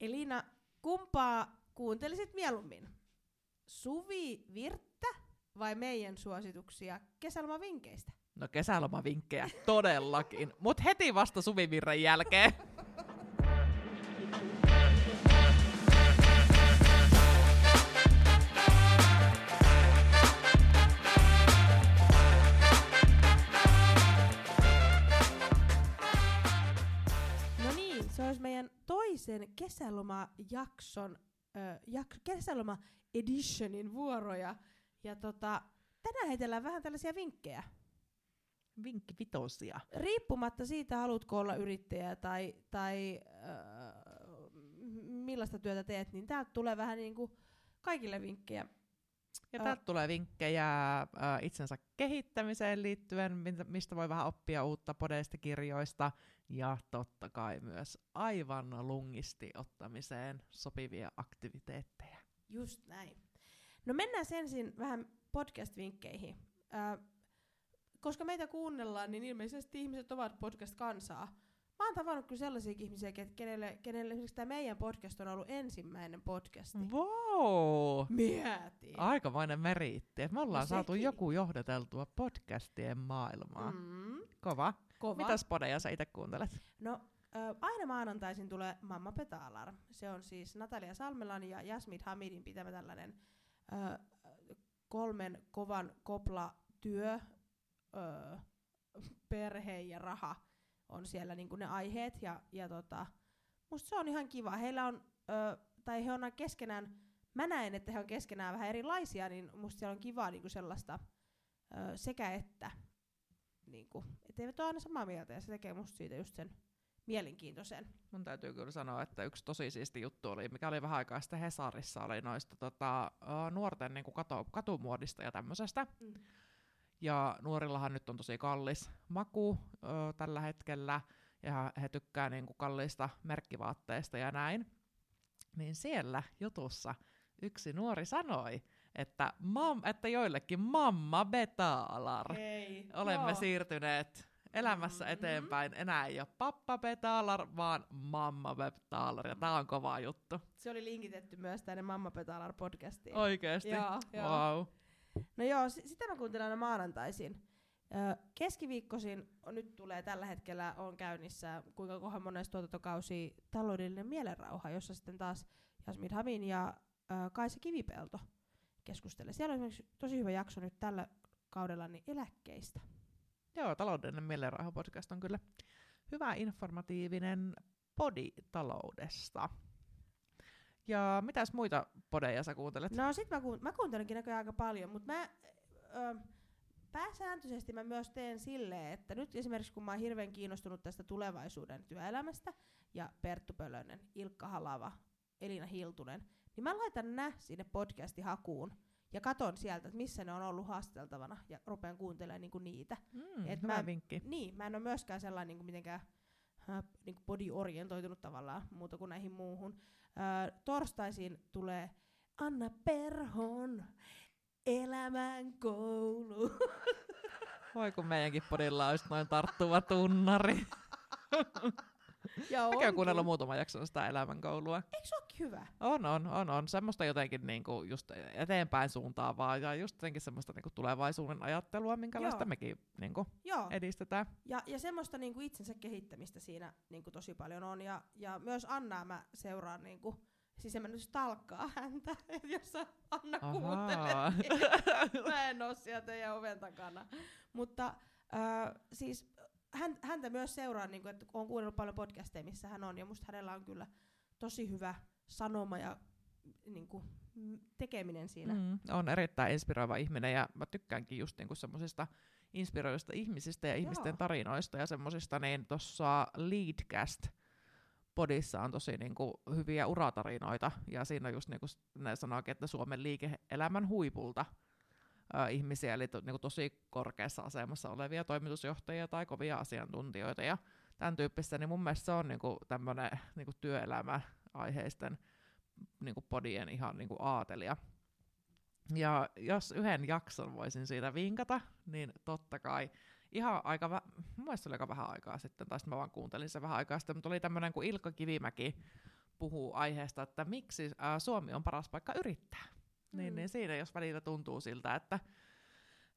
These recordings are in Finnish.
Elina, kumpaa kuuntelisit mieluummin? Suvi Virttä vai meidän suosituksia kesälomavinkkeistä? No kesälomavinkkejä todellakin, mutta heti vasta suvivirran jälkeen. Toisen kesälomajakson, ö, jak- kesäloma editionin vuoroja. Ja tota, tänään heitellään vähän tällaisia vinkkejä. Vinkki vitosia. Riippumatta siitä, haluatko olla yrittäjä tai, tai ö, millaista työtä teet, niin täältä tulee vähän niin kuin kaikille vinkkejä. Ja täältä tulee vinkkejä äh, itsensä kehittämiseen liittyen, mistä voi vähän oppia uutta podeista, kirjoista ja totta kai myös aivan lungisti ottamiseen sopivia aktiviteetteja. Just näin. No mennään ensin vähän podcast-vinkkeihin. Ö, koska meitä kuunnellaan, niin ilmeisesti ihmiset ovat podcast-kansaa. Mä oon tavannut kyllä sellaisia ihmisiä, ke- kenelle, kenelle esimerkiksi tämä meidän podcast on ollut ensimmäinen podcasti. Wow! Mieti. Aikamoinen meriitti, että me ollaan No saatu sekin. joku johdateltua podcastien maailmaa. Mm. Kova. kova. Mitäs podeja sä itse kuuntelet? No, ö, aina maanantaisin tulee Mamma Petalar. Se on siis Natalia Salmelan ja Jasmit Hamidin pitämä tällainen ö, kolmen kovan kopla työ, ö, perhe ja raha on siellä niinku ne aiheet. Ja, ja tota, musta se on ihan kiva. Heillä on, ö, tai he on keskenään, mä näen, että he on keskenään vähän erilaisia, niin musta siellä on kivaa niinku sellaista ö, sekä että. Niinku, et eivät ole aina samaa mieltä ja se tekee musta siitä just sen mielenkiintoisen. Mun täytyy kyllä sanoa, että yksi tosi siisti juttu oli, mikä oli vähän aikaa sitten Hesarissa, oli noista tota, nuorten niin kato, katumuodista ja tämmöisestä. Mm. Ja nuorillahan nyt on tosi kallis maku ö, tällä hetkellä, ja he tykkää niin kuin kalliista merkkivaatteista ja näin. Niin siellä jutussa yksi nuori sanoi, että, mam, että joillekin mamma betalar. Hei. Olemme Joo. siirtyneet elämässä Mhm. eteenpäin. Enää ei ole pappa betalar, vaan mamma betalar. Ja tää on kova juttu. Se oli linkitetty myös tänne Mamma Petalar podcastiin. Oikeesti? Joo, joo. Wow. No joo, sitä mä kuuntelen aina maanantaisin. Ö, keskiviikkoisin on, nyt tulee tällä hetkellä on käynnissä kuinka kohan monesta tuotantokausi taloudellinen mielenrauha, jossa sitten taas Jasmin Hamin ja Kaisa Kivipelto keskustelee. Siellä on esimerkiksi tosi hyvä jakso nyt tällä kaudella niin eläkkeistä. Joo, taloudellinen mielenrauha-podcast on kyllä hyvä informatiivinen podi taloudesta. Ja mitäs muita podeja sä kuuntelet? No sit mä, kuun, mä kuuntelenkin näköjään aika paljon, mutta mä ö, pääsääntöisesti mä myös teen silleen, että nyt esimerkiksi kun mä oon hirveän kiinnostunut tästä tulevaisuuden työelämästä, ja Perttu Pölönen, Ilkka Halava, Elina Hiltunen, niin mä laitan nä sinne podcastihakuun, ja katon sieltä, että missä ne on ollut haasteltavana, ja rupean kuuntelemaan niinku niitä. Mm, Et hyvä mä- vinkki. Niin, mä en ole myöskään sellainen niinku mitenkään äh, niinku body-orientoitunut tavallaan muuta kuin näihin muuhun. Äh, torstaisin tulee Anna Perhon elämän koulu. Voi kun meidänkin podilla olisi noin tarttuva tunnari. ja Mäkin kuunnellut muutaman jakson sitä elämänkoulua. Eikö se olekin hyvä? On, on, on, on. Semmoista jotenkin niinku just eteenpäin suuntaavaa ja just jotenkin semmoista niinku tulevaisuuden ajattelua, minkälaista Joo. mekin niinku Joo. edistetään. Ja, ja semmoista niinku itsensä kehittämistä siinä niinku tosi paljon on. Ja, ja myös Annaa mä seuraan, niinku, siis en mä nyt stalkkaa häntä, jos sä Anna Ahaa. kuuntelet, niin mä en oo siellä teidän oven takana. Mutta äh, siis hän, häntä myös seuraa, niinku, että on kuunnellut paljon podcasteja, missä hän on. Ja musta hänellä on kyllä tosi hyvä sanoma ja niinku, m- tekeminen siinä. Mm. On erittäin inspiroiva ihminen ja mä tykkäänkin just niinku semmosista inspiroivista ihmisistä ja ihmisten Joo. tarinoista ja semmosista, niin tuossa Leadcast podissa on tosi niinku hyviä uratarinoita ja siinä on just niinku s- ne sanookin, että Suomen liike-elämän huipulta ihmisiä, eli to, niinku tosi korkeassa asemassa olevia toimitusjohtajia tai kovia asiantuntijoita ja tämän tyyppistä, niin mun mielestä se on niinku tämmöinen niinku työelämäaiheisten niinku podien ihan niinku aatelia. Ja jos yhden jakson voisin siitä vinkata, niin totta kai ihan aika, vä- mun mielestä oli aika vähän aikaa sitten, tai sitten mä vaan kuuntelin sen vähän aikaa sitten, mutta oli tämmöinen kuin Ilkka Kivimäki puhuu aiheesta, että miksi ää, Suomi on paras paikka yrittää. Mm. Niin, niin siinä jos välillä tuntuu siltä, että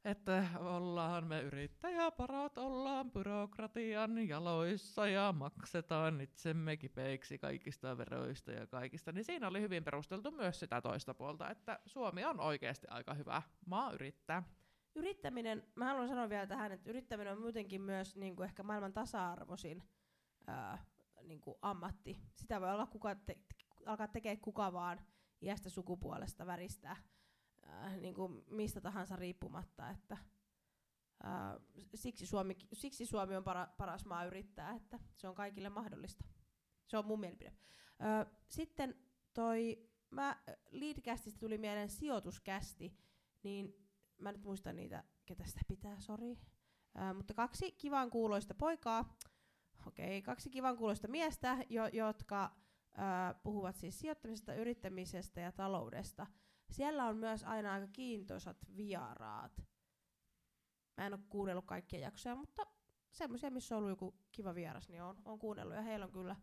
että ollaan me yrittäjäparat, ollaan byrokratian jaloissa ja maksetaan itsemme kipeiksi kaikista veroista ja kaikista, niin siinä oli hyvin perusteltu myös sitä toista puolta, että Suomi on oikeasti aika hyvä maa yrittää. Yrittäminen, mä haluan sanoa vielä tähän, että yrittäminen on muutenkin myös niin kuin ehkä maailman tasa-arvoisin ää, niin kuin ammatti. Sitä voi olla kuka te- alkaa tekemään kuka vaan iästä, sukupuolesta, väristä, ää, niin kuin mistä tahansa riippumatta. Että, ää, siksi, Suomi, siksi Suomi on para, paras maa yrittää, että se on kaikille mahdollista. Se on mun mielipide. Ää, sitten toi, mä Leadcastista tuli mieleen sijoituskästi, niin mä nyt muistan niitä, ketä sitä pitää, sori. mutta kaksi kivan kuuloista poikaa, okei, okay, kaksi kivan kuuloista miestä, jo, jotka ää, puhuvat siis sijoittamisesta, yrittämisestä ja taloudesta. Siellä on myös aina aika kiintoisat vieraat. Mä en ole kuunnellut kaikkia jaksoja, mutta semmoisia, missä on ollut joku kiva vieras, niin on, on kuunnellut. Ja heillä on kyllä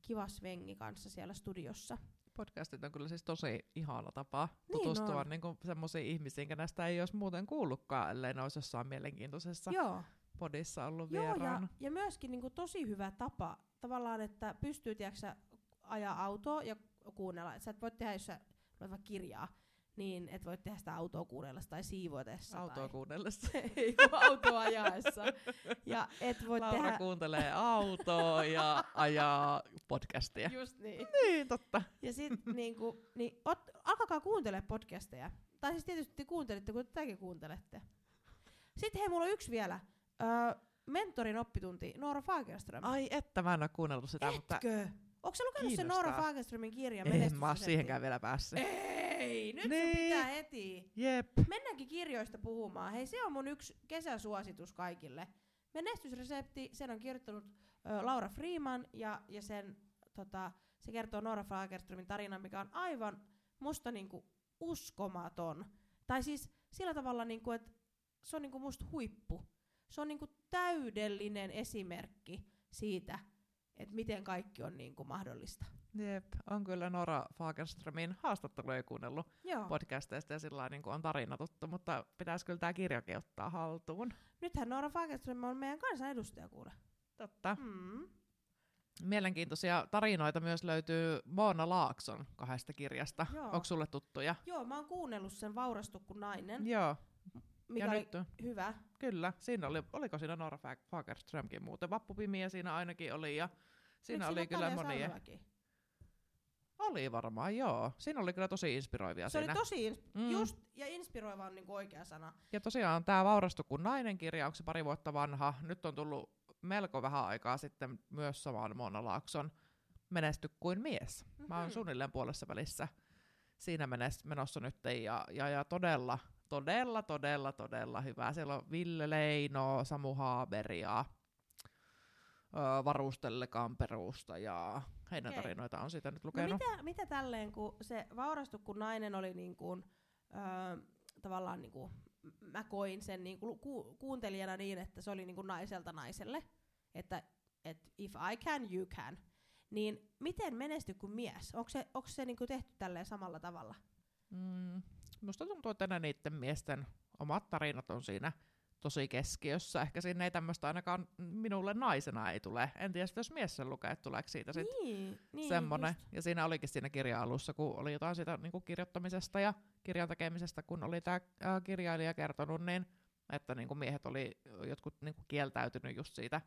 kiva svengi kanssa siellä studiossa. Podcastit on kyllä siis tosi ihana tapa niin tutustua niin niin semmoisiin ihmisiin, kenestä ei olisi muuten kuullutkaan, ellei ne olisi jossain mielenkiintoisessa Joo. podissa ollut Joo, ja, ja myöskin niin kuin tosi hyvä tapa tavallaan, että pystyy tiiäksä, ajaa autoa ja kuunnella. Et sä et voi tehdä, jos sä vaikka kirjaa, niin et voi tehdä sitä autoa kuunnellessa tai siivoitessa. Autoa tai... kuunnellessa. Ei, autoa ajaessa. Ja et voi Laura tehdä... kuuntelee autoa ja ajaa podcastia. Just niin. Niin, totta. Ja sit niinku, niin ot, alkakaa kuuntelemaan podcasteja. Tai siis tietysti te kuuntelitte, kun tätäkin kuuntelette. Sitten hei, mulla on yksi vielä. Öö, mentorin oppitunti, Noora Fagerström. Ai että, mä en ole kuunnellut sitä. Etkö? Mutta Onko sä lukenut sen Noora Fagerströmin kirjan En mä siihenkään vielä päässyt. Ei, nyt niin. sun pitää heti. Jep. Mennäänkin kirjoista puhumaan. Hei, se on mun yksi kesäsuositus kaikille. Menestysresepti, sen on kirjoittanut ö, Laura Freeman ja, ja sen, tota, se kertoo Noora Fagerströmin tarinan, mikä on aivan musta niinku uskomaton. Tai siis sillä tavalla, niinku, että se on niinku musta huippu. Se on niinku täydellinen esimerkki siitä, että miten kaikki on niin kuin mahdollista. Jep, on kyllä Nora Fagerströmin haastatteluja kuunnellut Joo. podcasteista ja sillä niin on tarina tuttu, mutta pitäisi kyllä tämä kirjakin ottaa haltuun. Nythän Nora Fagerström on meidän kansanedustaja kuule. Totta. Mm. Mielenkiintoisia tarinoita myös löytyy Moona Laakson kahdesta kirjasta. Joo. Onko sulle tuttuja? Joo, mä oon kuunnellut sen Vaurastu kuin nainen. Joo. Mikä ja oli nyt, hyvä. Kyllä, siinä oli, oliko siinä Nora Fagerströmkin muuten? Vappupimiä siinä ainakin oli ja Siinä oli kyllä monia. Oli varmaan, joo. Siinä oli kyllä tosi inspiroivia Se siinä. oli tosi ins- mm. just, ja inspiroiva on niinku oikea sana. Ja tosiaan tämä Vaurastu kun nainen kirja, onko se pari vuotta vanha, nyt on tullut melko vähän aikaa sitten myös samaan Mona Laakson Menesty kuin mies. Mm-hmm. Mä oon mhm. suunnilleen puolessa välissä siinä menossa nyt ja, ja, ja todella, todella, todella, todella hyvää. Siellä on Ville Leino, Samu Haaberia, Varustelle Kamperuusta ja heidän okay. tarinoita on siitä nyt lukenut. No mitä, mitä tälleen, kun se vaurastu, kun nainen oli niin kuin, ö, tavallaan niin kuin, mä koin sen niin kuin ku, kuuntelijana niin, että se oli niin kuin naiselta naiselle, että et if I can, you can. Niin miten menesty kuin mies? Onko se, onko se niin kuin tehty tälleen samalla tavalla? Mm, musta tuntuu, että niiden miesten omat tarinat on siinä tosi keskiössä. Ehkä sinne ei tämmöistä ainakaan minulle naisena ei tule. En tiedä, jos mies sen lukee, että tuleeko siitä sitten niin, niin, semmoinen. Just. Ja siinä olikin siinä kirja-alussa, kun oli jotain siitä niin kuin kirjoittamisesta ja kirjan tekemisestä, kun oli tämä kirjailija kertonut, niin että niin kuin miehet oli jotkut niin kuin kieltäytynyt just siitä,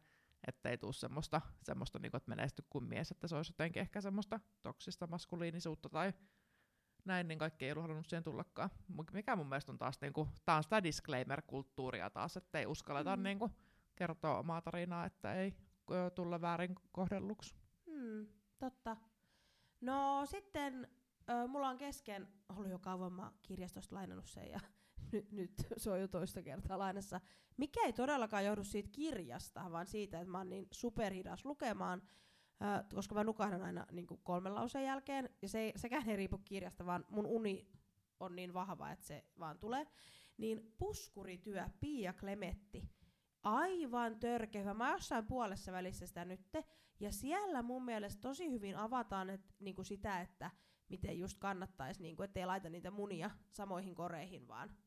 että ei tule semmoista, semmoista niin kuin, että menesty kuin mies, että se olisi jotenkin ehkä semmoista toksista maskuliinisuutta tai näin, niin kaikki ei ollut halunnut siihen tullakaan. Mikä mun mielestä on taas, niinku, tää on sitä disclaimer-kulttuuria taas, että ei uskalleta mm. niinku, kertoa omaa tarinaa, että ei tulla väärin kohdelluksi. Hmm, totta. No sitten ö, mulla on kesken, ollut jo kauan mä kirjastosta lainannut sen ja nyt, nyt se on jo toista kertaa lainassa. Mikä ei todellakaan johdu siitä kirjasta, vaan siitä, että mä oon niin superhidas lukemaan Äh, koska mä nukahdan aina niin kuin kolmen lauseen jälkeen, ja se ei, sekään ei riipu kirjasta, vaan mun uni on niin vahva, että se vaan tulee. Niin puskurityö Pia Klemetti, aivan törkeä hyvä. Mä jossain puolessa välissä sitä nytte, ja siellä mun mielestä tosi hyvin avataan et, niinku sitä, että miten just kannattaisi, niinku, ettei laita niitä munia samoihin koreihin, vaan,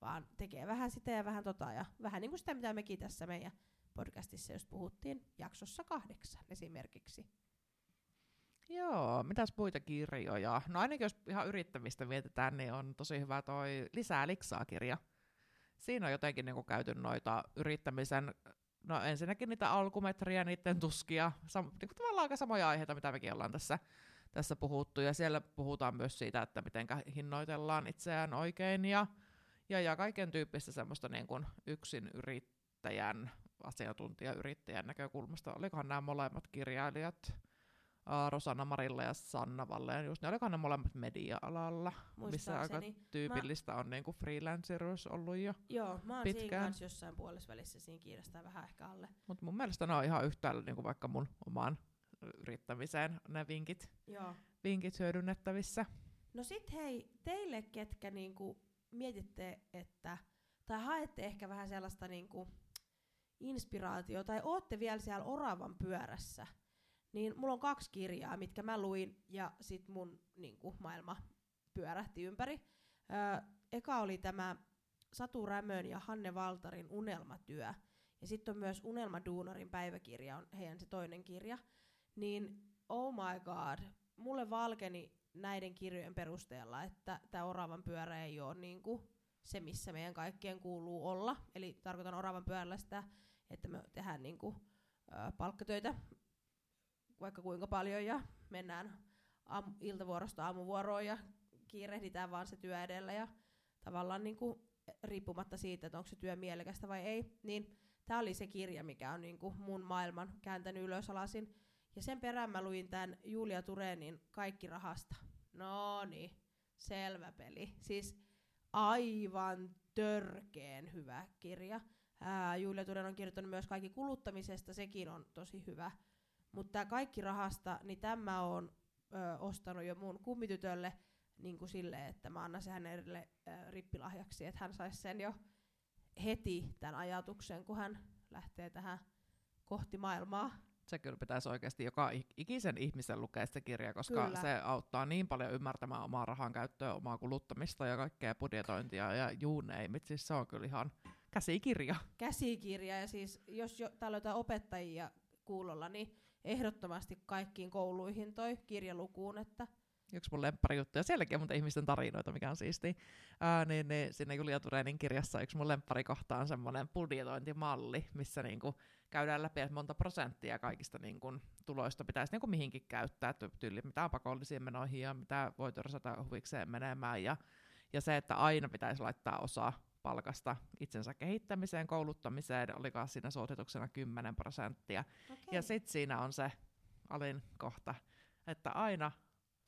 vaan tekee vähän sitä ja vähän tota, ja vähän niin kuin sitä, mitä mekin tässä meidän podcastissa just puhuttiin jaksossa kahdeksan esimerkiksi. Joo, mitäs muita kirjoja? No ainakin jos ihan yrittämistä mietitään, niin on tosi hyvä toi Lisää liksaa kirja. Siinä on jotenkin niin käyty noita yrittämisen, no ensinnäkin niitä alkumetriä, niiden tuskia, sam, niin kuin tavallaan aika samoja aiheita, mitä mekin ollaan tässä, tässä puhuttu. Ja siellä puhutaan myös siitä, että miten hinnoitellaan itseään oikein ja, ja, ja kaiken tyyppistä semmoista niin yksin yrittäjän, asiantuntijayrittäjän näkökulmasta. Olikohan nämä molemmat kirjailijat Rosanna Marilla ja Sanna Valleen, just ne olikohan ne molemmat media-alalla, missä aika tyypillistä mä... on niinku freelancerus ollut jo Joo, mä oon pitkään. siinä kanssa jossain puolessa välissä siinä kiinnostaa vähän ehkä alle. Mutta mun mielestä ne on ihan yhtäällä niinku vaikka mun omaan yrittämiseen ne vinkit, Joo. vinkit hyödynnettävissä. No sit hei, teille ketkä niinku mietitte, että, tai haette ehkä vähän sellaista niinku inspiraatiota, tai ootte vielä siellä oravan pyörässä, niin mulla on kaksi kirjaa, mitkä mä luin, ja sit mun niin kuin, maailma pyörähti ympäri. Öö, eka oli tämä Satu Rämön ja Hanne Valtarin Unelmatyö. Ja sitten on myös Unelma Duunarin päiväkirja, on heidän se toinen kirja. Niin oh my god, mulle valkeni näiden kirjojen perusteella, että tämä oravan pyörä ei ole niinku se, missä meidän kaikkien kuuluu olla. Eli tarkoitan oravan pyörällä sitä, että me tehdään niinku, ö, palkkatöitä vaikka kuinka paljon ja mennään aam, iltavuorosta aamuvuoroon ja kiirehditään vaan se työ edellä ja tavallaan niin kuin, riippumatta siitä, että onko se työ mielekästä vai ei, niin tämä oli se kirja, mikä on niin kuin mun maailman kääntänyt ylös alasin. Ja sen perään mä luin tämän Julia Turenin Kaikki rahasta. No niin, selvä peli. Siis aivan törkeen hyvä kirja. Ää, Julia Turen on kirjoittanut myös Kaikki kuluttamisesta, sekin on tosi hyvä. Mutta tämä kaikki rahasta, niin tämä on ö, ostanut jo mun kummitytölle niin kuin sille, että mä annan sen hänelle ö, rippilahjaksi, että hän saisi sen jo heti tämän ajatuksen, kun hän lähtee tähän kohti maailmaa. Se kyllä pitäisi oikeasti joka ikisen ihmisen lukea sitä kirjaa, koska kyllä. se auttaa niin paljon ymmärtämään omaa rahan käyttöä, omaa kuluttamista ja kaikkea budjetointia ja you name it. Siis se on kyllä ihan käsikirja. Käsikirja ja siis jos jo, täällä on jotain opettajia kuulolla, niin ehdottomasti kaikkiin kouluihin toi kirjalukuun, että yksi mun ja Sielläkin on muuten ihmisten tarinoita, mikä on siisti. Ää, niin, niin, siinä Julia Turenin kirjassa yksi mun lemparikohta on semmoinen budjetointimalli, missä niinku käydään läpi, että monta prosenttia kaikista niinku tuloista pitäisi niinku mihinkin käyttää, tyyli mitä on pakollisiin menoihin ja mitä voi törsätä huvikseen menemään. Ja, ja se, että aina pitäisi laittaa osa palkasta itsensä kehittämiseen, kouluttamiseen, olikaan siinä suosituksena 10 prosenttia. Okay. Ja sitten siinä on se alin kohta, että aina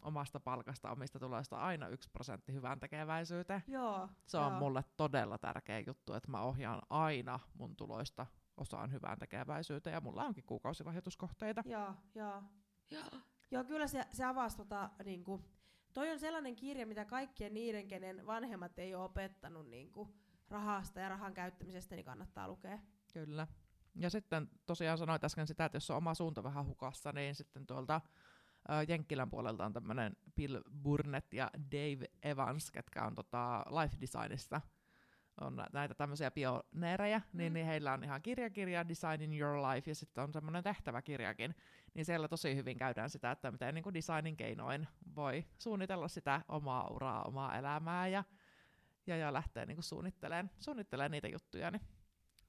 omasta palkasta, omista tuloista aina yksi prosentti hyvän tekeväisyyteen. Joo, se on joo. mulle todella tärkeä juttu, että mä ohjaan aina mun tuloista osaan hyvään tekeväisyyteen, ja mulla onkin kuukausilahjoituskohteita. Joo, joo. Joo, joo kyllä se, se avasi tota, niinku, toi on sellainen kirja, mitä kaikkien niiden, kenen vanhemmat ei ole opettanut niinku, rahasta ja rahan käyttämisestä, niin kannattaa lukea. Kyllä. Ja sitten tosiaan sanoit äsken sitä, että jos on oma suunta vähän hukassa, niin sitten tuolta Jenkkilän puolelta on tämmöinen Bill Burnett ja Dave Evans, ketkä on tota life designista on näitä tämmöisiä pioneereja, niin, mm. niin, niin heillä on ihan kirjakirja Designing Your Life, ja sitten on semmoinen tehtäväkirjakin, niin siellä tosi hyvin käydään sitä, että miten niin kuin designin keinoin voi suunnitella sitä omaa uraa, omaa elämää, ja ja, ja lähtee niinku suunnittelemaan, suunnittelemaan niitä juttuja, niin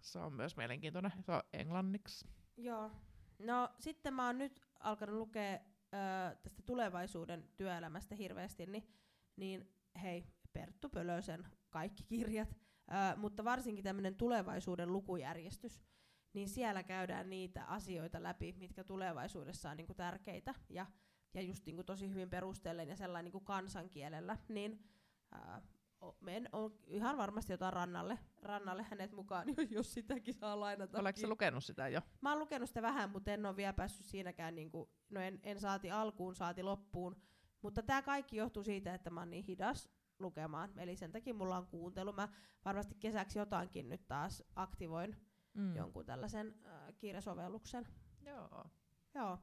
se on myös mielenkiintoinen. Se on englanniksi. Joo. No sitten mä oon nyt alkanut lukea ö, tästä tulevaisuuden työelämästä hirveästi, niin, niin hei, Perttu Pölösen kaikki kirjat, ö, mutta varsinkin tämmöinen tulevaisuuden lukujärjestys, niin siellä käydään niitä asioita läpi, mitkä tulevaisuudessa on niinku tärkeitä ja, ja just niinku tosi hyvin perustellen ja sellainen niinku kansankielellä, niin men on ihan varmasti jotain rannalle, rannalle hänet mukaan, jos sitäkin saa lainata. Oletko sä lukenut sitä jo? Mä oon lukenut sitä vähän, mutta en ole vielä päässyt siinäkään, niin kuin, no en, en saati alkuun, saati loppuun. Mutta tämä kaikki johtuu siitä, että mä oon niin hidas lukemaan. Eli sen takia mulla on kuuntelu. Mä varmasti kesäksi jotakin nyt taas aktivoin, mm. jonkun tällaisen äh, kiiresovelluksen. Joo. Joo.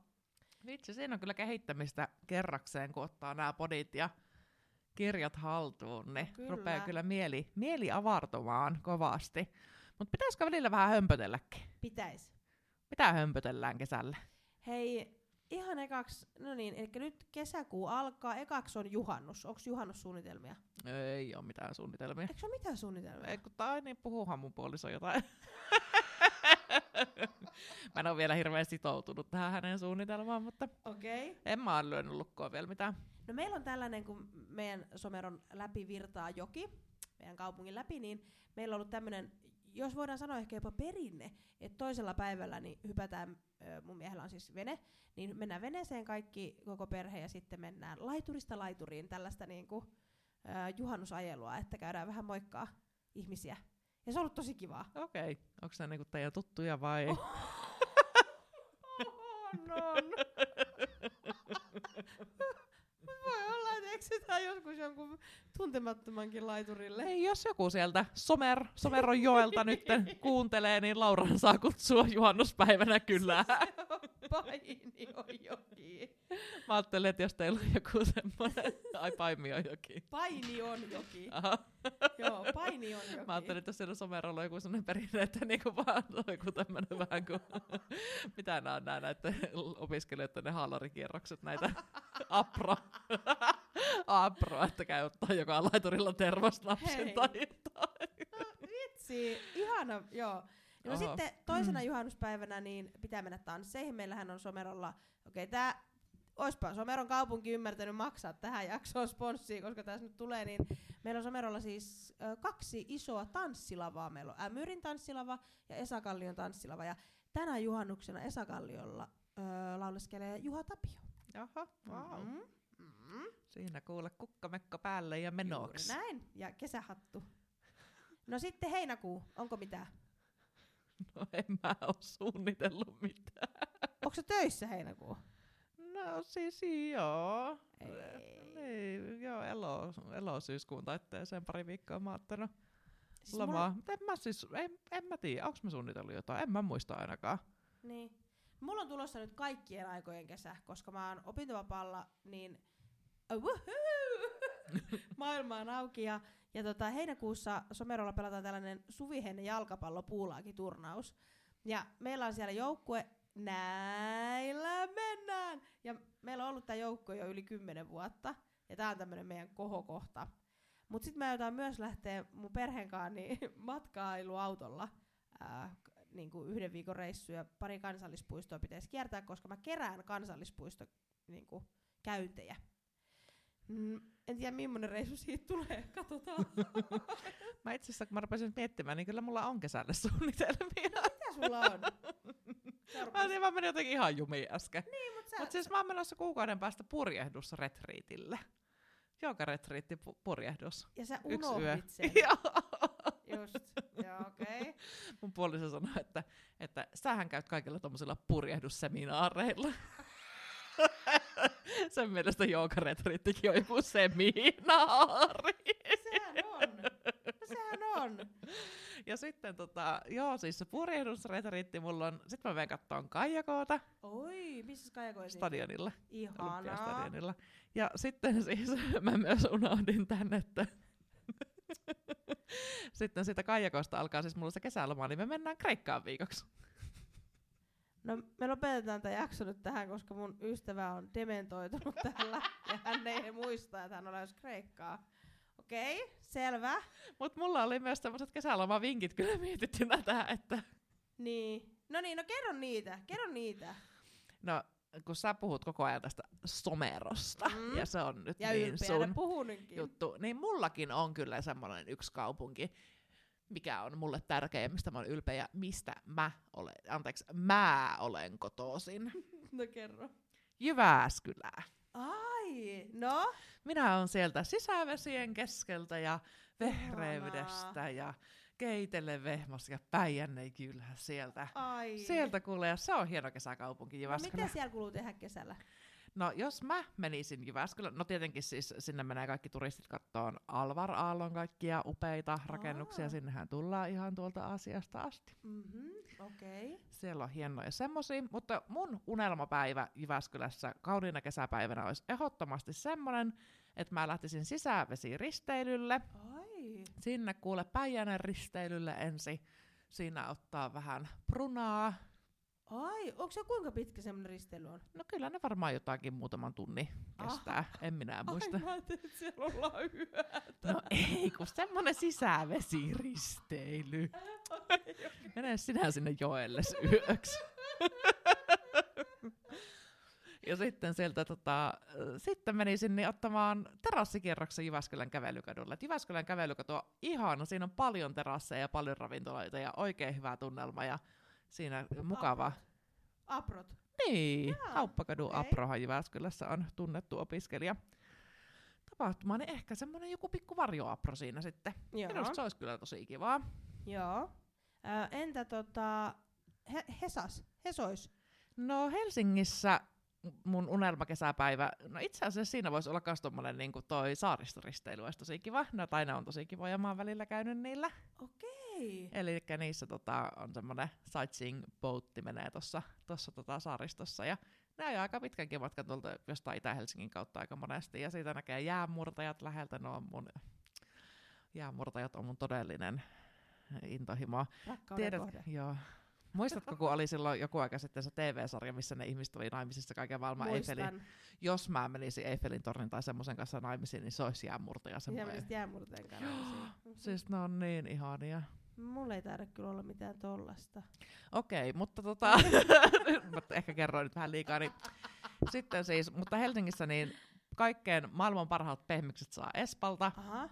Vitsi, siinä on kyllä kehittämistä kerrakseen, kun ottaa nämä podit ja kirjat haltuun, niin kyllä. rupeaa kyllä mieli, mieli avartumaan kovasti. Mutta pitäisikö välillä vähän hömpötelläkin? Pitäis. Mitä hömpötellään kesällä? Hei, ihan ekaks, no niin, eli nyt kesäkuu alkaa, ekaks on juhannus. Onko juhannussuunnitelmia? Ei ole mitään suunnitelmia. Eikö ole mitään suunnitelmia? Ei, kun tai niin puhuuhan mun puoliso jotain. mä en ole vielä hirveän sitoutunut tähän hänen suunnitelmaan, mutta okay. en mä ole lyönyt lukkoon vielä mitään. No meillä on tällainen, kun meidän someron läpi virtaa joki, meidän kaupungin läpi, niin meillä on ollut tämmöinen, jos voidaan sanoa ehkä jopa perinne, että toisella päivällä niin hypätään, mun miehellä on siis vene, niin mennään veneeseen kaikki, koko perhe, ja sitten mennään laiturista laituriin, tällaista niin kuin, juhannusajelua, että käydään vähän moikkaa ihmisiä. Ja se on ollut tosi kivaa. Okei. Okay. Onko se niinku teidän tuttuja vai? Oh. on, on. Voi olla, että eksytään joskus jonkun tuntemattomankin laiturille. Ei, jos joku sieltä Somer, Someron joelta nyt kuuntelee, niin Lauran saa kutsua juhannuspäivänä kyllä. Paini on joki. Mä ajattelin, että jos teillä on joku semmoinen, ai Paimi on joki. Paini on joki. Joo, Paini on joki. Mä ajattelin, että jos siellä Somerolla on joku semmoinen perinne, että niinku vaan on joku tämmöinen vähän kuin, mitä nämä on nää näiden opiskelijoiden ne haalarikierrokset, näitä apro. apro, että käy ottaa joka laiturilla termosnapsin tai jotain. No, vitsi, ihana, joo. No Oho. sitten toisena mm. juhannuspäivänä niin pitää mennä tansseihin. Meillähän on Somerolla, okei okay, tää oispa Someron kaupunki ymmärtänyt maksaa tähän jaksoon sponssia, koska tässä nyt tulee, niin meillä on Somerolla siis ö, kaksi isoa tanssilavaa. Meillä on Ämyrin tanssilava ja Esakallion tanssilava. Ja tänä juhannuksena Esakalliolla ö, lauleskelee Juha Tapio. Jaha, wow. Mm-hmm. Mm-hmm. Siinä kuule kukkamekko päälle ja menoksi. Juuri näin, ja kesähattu. No sitten heinäkuu, onko mitään? No en mä oo suunnitellut mitään. Onko se töissä heinäkuu? No siis joo. Ei. Niin, joo, elo, elosyyskuun taitteeseen pari viikkoa mä ottanut siis lomaa. Mulla... En mä siis, en, en mä tiedä, onko mä suunnitellut jotain, en mä muista ainakaan. Niin. Mulla on tulossa nyt kaikkien aikojen kesä, koska mä oon opintovapaalla, niin uh, maailma on auki ja, ja tota, heinäkuussa Somerolla pelataan tällainen Suvihennen jalkapallopuulaaki-turnaus. Ja meillä on siellä joukkue, näillä mennään! Ja meillä on ollut tämä joukkue jo yli 10 vuotta. Ja tää on tämmönen meidän kohokohta. Mut sit mä aiotaan myös lähteä mun perheen kanssa niin matkailuautolla ää, niin kuin yhden viikon reissu ja pari kansallispuistoa pitäisi kiertää, koska mä kerään kansallispuisto niin kuin, käyntejä. Mm, en tiedä, millainen reissu siitä tulee. Katsotaan. mä itse asiassa, kun mä rupesin miettimään, niin kyllä mulla on kesälle suunnitelmia. Mitä sulla on? Mä, niin, mä menin jotenkin ihan jumiin äsken. Niin, mutta sä... Mut siis mä oon menossa kuukauden päästä purjehdusretriitille. Joka retriitti pu- purjehdus. Ja sä unohdit sen. Just, joo okei. Okay. Mun puoliso sanoi, että, että sähän käyt kaikilla tommosilla purjehdusseminaareilla. Sen mielestä joogaretriittikin on joku seminaari. Sehän on. Sehän on. Ja sitten tota, joo, siis se purjehdusretriitti mulla on, sit mä menen kattoon Kaijakoota. Oi, missä Kaijakoa Stadionilla. Ihanaa. Stadionilla. Ja sitten siis mä myös unohdin tän, että sitten sitä Kaijakosta alkaa siis mulla se kesäloma, niin me mennään Kreikkaan viikoksi. No me lopetetaan tämä jakso nyt tähän, koska mun ystävä on dementoitunut täällä ja hän ei muista, että hän on lähes Kreikkaa. Okei, okay, selvä. Mutta mulla oli myös tämmöiset kesälomavinkit kyllä mietittynä tähän, että... Niin. No niin, no kerro niitä, kerro niitä. No, kun sä puhut koko ajan tästä somerosta, mm. ja se on nyt ja niin sun puhunutkin. juttu, niin mullakin on kyllä semmoinen yksi kaupunki, mikä on mulle tärkeä, mistä mä olen ylpeä ja mistä mä olen, anteeksi, mä olen kotoisin. no kerro. Jyväskylää. Ai, no? Minä olen sieltä sisävesien keskeltä ja vehreydestä ja keitele vehmos ja Päijänne kyllä sieltä. Ai. Sieltä kuulee, ja se on hieno kesäkaupunki Jyväskylä. No mitä siellä kuuluu tehdä kesällä? No jos mä menisin Jyväskylän, no tietenkin siis sinne menee kaikki turistit kattoon Alvar Aallon kaikkia upeita rakennuksia, Aa. sinnehän tullaan ihan tuolta asiasta asti. Mm-hmm. Okei. Okay. Siellä on hienoja semmosia, mutta mun unelmapäivä Jyväskylässä kauniina kesäpäivänä olisi ehdottomasti semmonen, että mä lähtisin sisävesiristeilylle. Ai. Sinne kuule Päijänen risteilylle ensi. Siinä ottaa vähän prunaa. Ai, onko se kuinka pitkä semmoinen risteily on? No kyllä ne varmaan jotakin muutaman tunnin kestää, en minä muista. Ai, mä ajattelin, että siellä ollaan yötä. No ei, kun semmonen sisävesiristeily. Mene sinä sinne joelle yöksi. ja sitten sieltä tota, sitten meni sinne ottamaan terassikierroksen Jyväskylän kävelykadulle. Et Jyväskylän kävelykatu on ihana, siinä on paljon terasseja ja paljon ravintoloita ja oikein hyvä tunnelma ja siinä mukava. Aprot. Niin, Jaa, kauppakadun okei. Aprohan Jyväskylässä on tunnettu opiskelija. Tapahtuma, niin ehkä semmonen joku pikku varjoapro siinä sitten. Joo. Minusta se olisi kyllä tosi kivaa. Joo. Ö, entä tota, he, Hesas? Hesois? No Helsingissä mun unelmakesäpäivä, no itse asiassa siinä voisi olla myös tommonen niin toi saaristoristeily, olisi tosi kiva. No, tai ne on tosi kivoja, mä oon välillä käynyt niillä. Okei. Eli niissä tota, on semmonen sightseeing boatti menee tossa, tossa tota, saaristossa. Ja ne ajaa aika pitkänkin matkan tuolta jostain Itä-Helsingin kautta aika monesti. Ja siitä näkee jäänmurtajat läheltä. Ne on mun, jäänmurtajat on mun todellinen intohimo. Rakkauden kohde. joo. Muistatko, kun oli silloin joku aika sitten se TV-sarja, missä ne ihmiset oli naimisissa kaiken maailman Eiffelin. Jos mä menisin Eiffelin tornin tai semmoisen kanssa naimisiin, niin se olisi jäänmurtaja Sä semmoinen. menisit kanssa. Siis ne on niin ihania. Mulla ei taida kyllä olla mitään tollasta. Okei, mutta tota, ehkä kerroin nyt vähän liikaa, niin sitten siis, mutta Helsingissä niin kaikkein maailman parhaat pehmikset saa Espalta, Aha.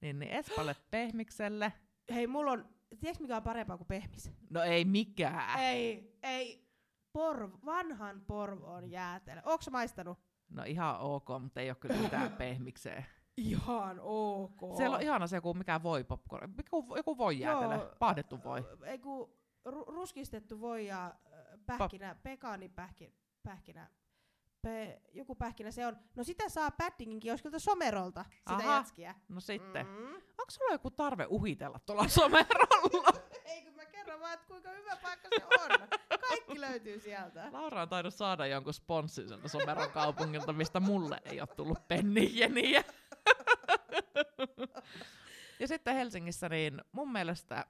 niin, niin Espalle pehmikselle. Hei, mulla on, tiedätkö mikä on parempaa kuin pehmis? No ei mikään. Ei, ei. Porv, vanhan Porvoon jäätelö. Sä maistanut? No ihan ok, mutta ei ole kyllä mitään pehmikseen. Ihan ok. Siellä on ihana se joku, mikä voi popcorn, joku, joku voi jäätelö, Joo. pahdettu voi. Ei kun ru- ruskistettu voi ja äh, pähkinä, pekaanipähkinä, pähkinä, pe, joku pähkinä se on. No sitä saa paddingin kioskilta somerolta, sitä Aha. jätskiä. No sitten. Mm. Onko sulla joku tarve uhitella tuolla somerolla? Ei kun mä kerron vaan, että kuinka hyvä paikka se on. Kaikki löytyy sieltä. Laura on tainnut saada jonkun sponssin sieltä someron kaupungilta, mistä mulle ei ole tullut pennieniä. ja sitten Helsingissä, niin mun mielestä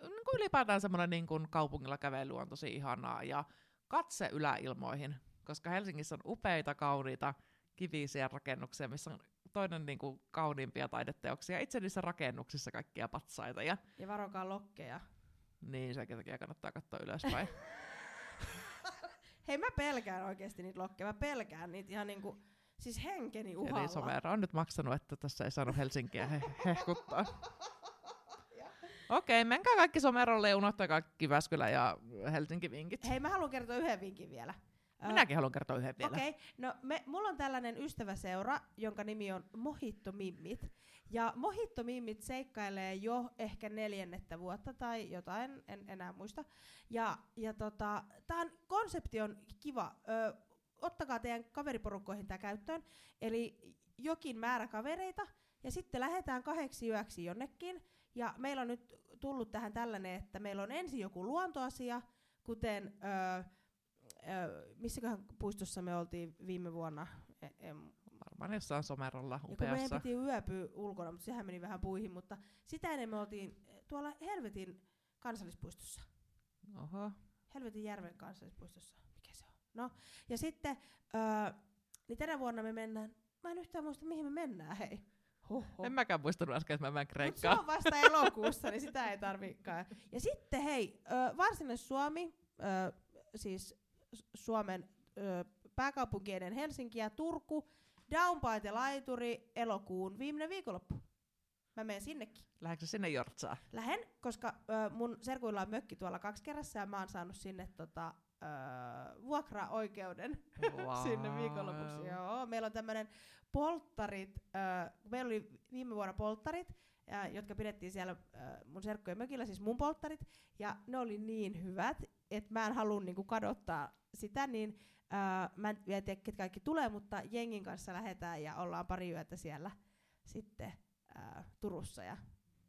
niin kuin ylipäätään semmoinen niin kuin kaupungilla kävely on tosi ihanaa. Ja katse yläilmoihin, koska Helsingissä on upeita, kauniita, kivisiä rakennuksia, missä on toinen niin kuin kauniimpia taideteoksia. Itse niissä rakennuksissa kaikkia patsaita. Ja Ja varokaa lokkeja. niin, senkin takia kannattaa katsoa ylöspäin. Hei mä pelkään oikeesti niitä lokkeja. Mä pelkään niitä ihan niinku, siis henkeni uhalla. Eli Somero on nyt maksanut, että tässä ei saanut Helsinkiä he- hehkuttaa. Okei, menkää kaikki Somerolle ja unohtaa kaikki Väskylä ja Helsinki-vinkit. Hei mä haluan kertoa yhden vinkin vielä. Minäkin haluan kertoa yhden vielä. Okei, okay. no me, mulla on tällainen ystäväseura, jonka nimi on Mohitto Mimmit. Ja Mohitto Mimmit seikkailee jo ehkä neljännettä vuotta tai jotain, en enää muista. Ja, ja tota, tämän konsepti on kiva. Ö, ottakaa teidän kaveriporukkoihin tämä käyttöön. Eli jokin määrä kavereita, ja sitten lähdetään kahdeksi yöksi jonnekin. Ja meillä on nyt tullut tähän tällainen, että meillä on ensin joku luontoasia, kuten... Ö, Ö, missäköhän puistossa me oltiin viime vuonna? E- em, Varmaan jossain Somerolla ja kun meidän upeassa. piti yöpyä ulkona, mutta sehän meni vähän puihin, mutta sitä ennen me oltiin tuolla Helvetin kansallispuistossa. Oho. Helvetin järven kansallispuistossa. No, ja sitten, öö, niin tänä vuonna me mennään, mä en yhtään muista mihin me mennään, hei. Hoho. En mäkään muistanut äsken, että mä menen Mut se Kreikkaan. on vasta elokuussa, niin sitä ei tarvikaan. Ja sitten hei, ö, Varsinais-Suomi, ö, siis Suomen ö, pääkaupunkien Helsinki ja Turku, Downpaite Laituri, elokuun viimeinen viikonloppu. Mä menen sinnekin. Lähdekö sinne Jortsaa? Lähen, koska ö, mun serkuilla on mökki tuolla kaksi kerrassa ja mä oon saanut sinne tota, ö, vuokra-oikeuden sinne viikonlopuksi. Joo, meillä on tämmöinen polttarit, äh, meillä oli viime vuonna polttarit, äh, jotka pidettiin siellä äh, mun serkkojen mökillä, siis mun polttarit, ja ne oli niin hyvät, että mä en halua niinku kadottaa sitä, niin äh, mä en vielä tiedä, ketkä kaikki tulee, mutta jengin kanssa lähdetään ja ollaan pari yötä siellä sitten äh, Turussa ja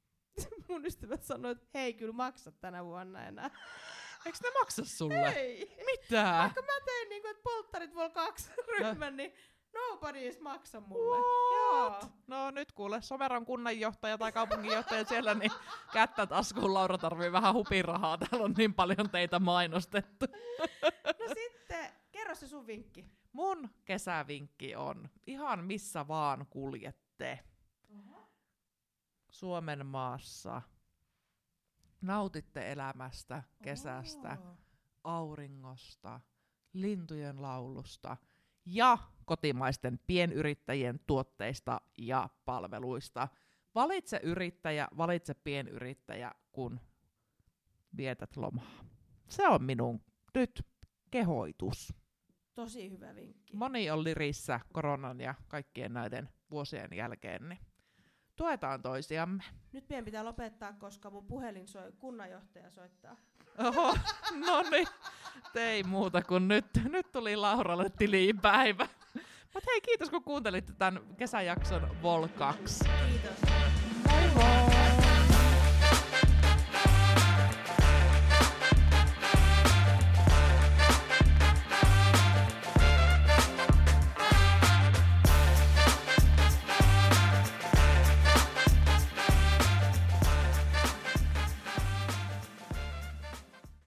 mun ystävät sanoivat, että hei, kyllä maksat tänä vuonna enää. Eikö ne maksa sulle? Ei. Mitä? Vaikka mä tein niinku, että polttarit vol kaksi ryhmän, niin nobody edes maksa mulle. What? Joo. No nyt kuule, Someron kunnanjohtaja tai kaupunginjohtaja siellä, niin kättä taskuun Laura tarvii vähän hupirahaa. Täällä on niin paljon teitä mainostettu. No sitten, kerro se sun vinkki. Mun kesävinkki on, ihan missä vaan kuljette Suomen maassa, nautitte elämästä, kesästä, Oo. auringosta, lintujen laulusta ja kotimaisten pienyrittäjien tuotteista ja palveluista. Valitse yrittäjä, valitse pienyrittäjä, kun vietät lomaa. Se on minun nyt kehoitus. Tosi hyvä vinkki. Moni on lirissä koronan ja kaikkien näiden vuosien jälkeen, niin tuetaan toisiamme. Nyt meidän pitää lopettaa, koska mun puhelin soi, kunnanjohtaja soittaa. Oho, no niin. Ei muuta kuin nyt, nyt tuli Lauralle tilipäivä. Mutta hei, kiitos kun kuuntelitte tämän kesäjakson Vol 2. Kiitos.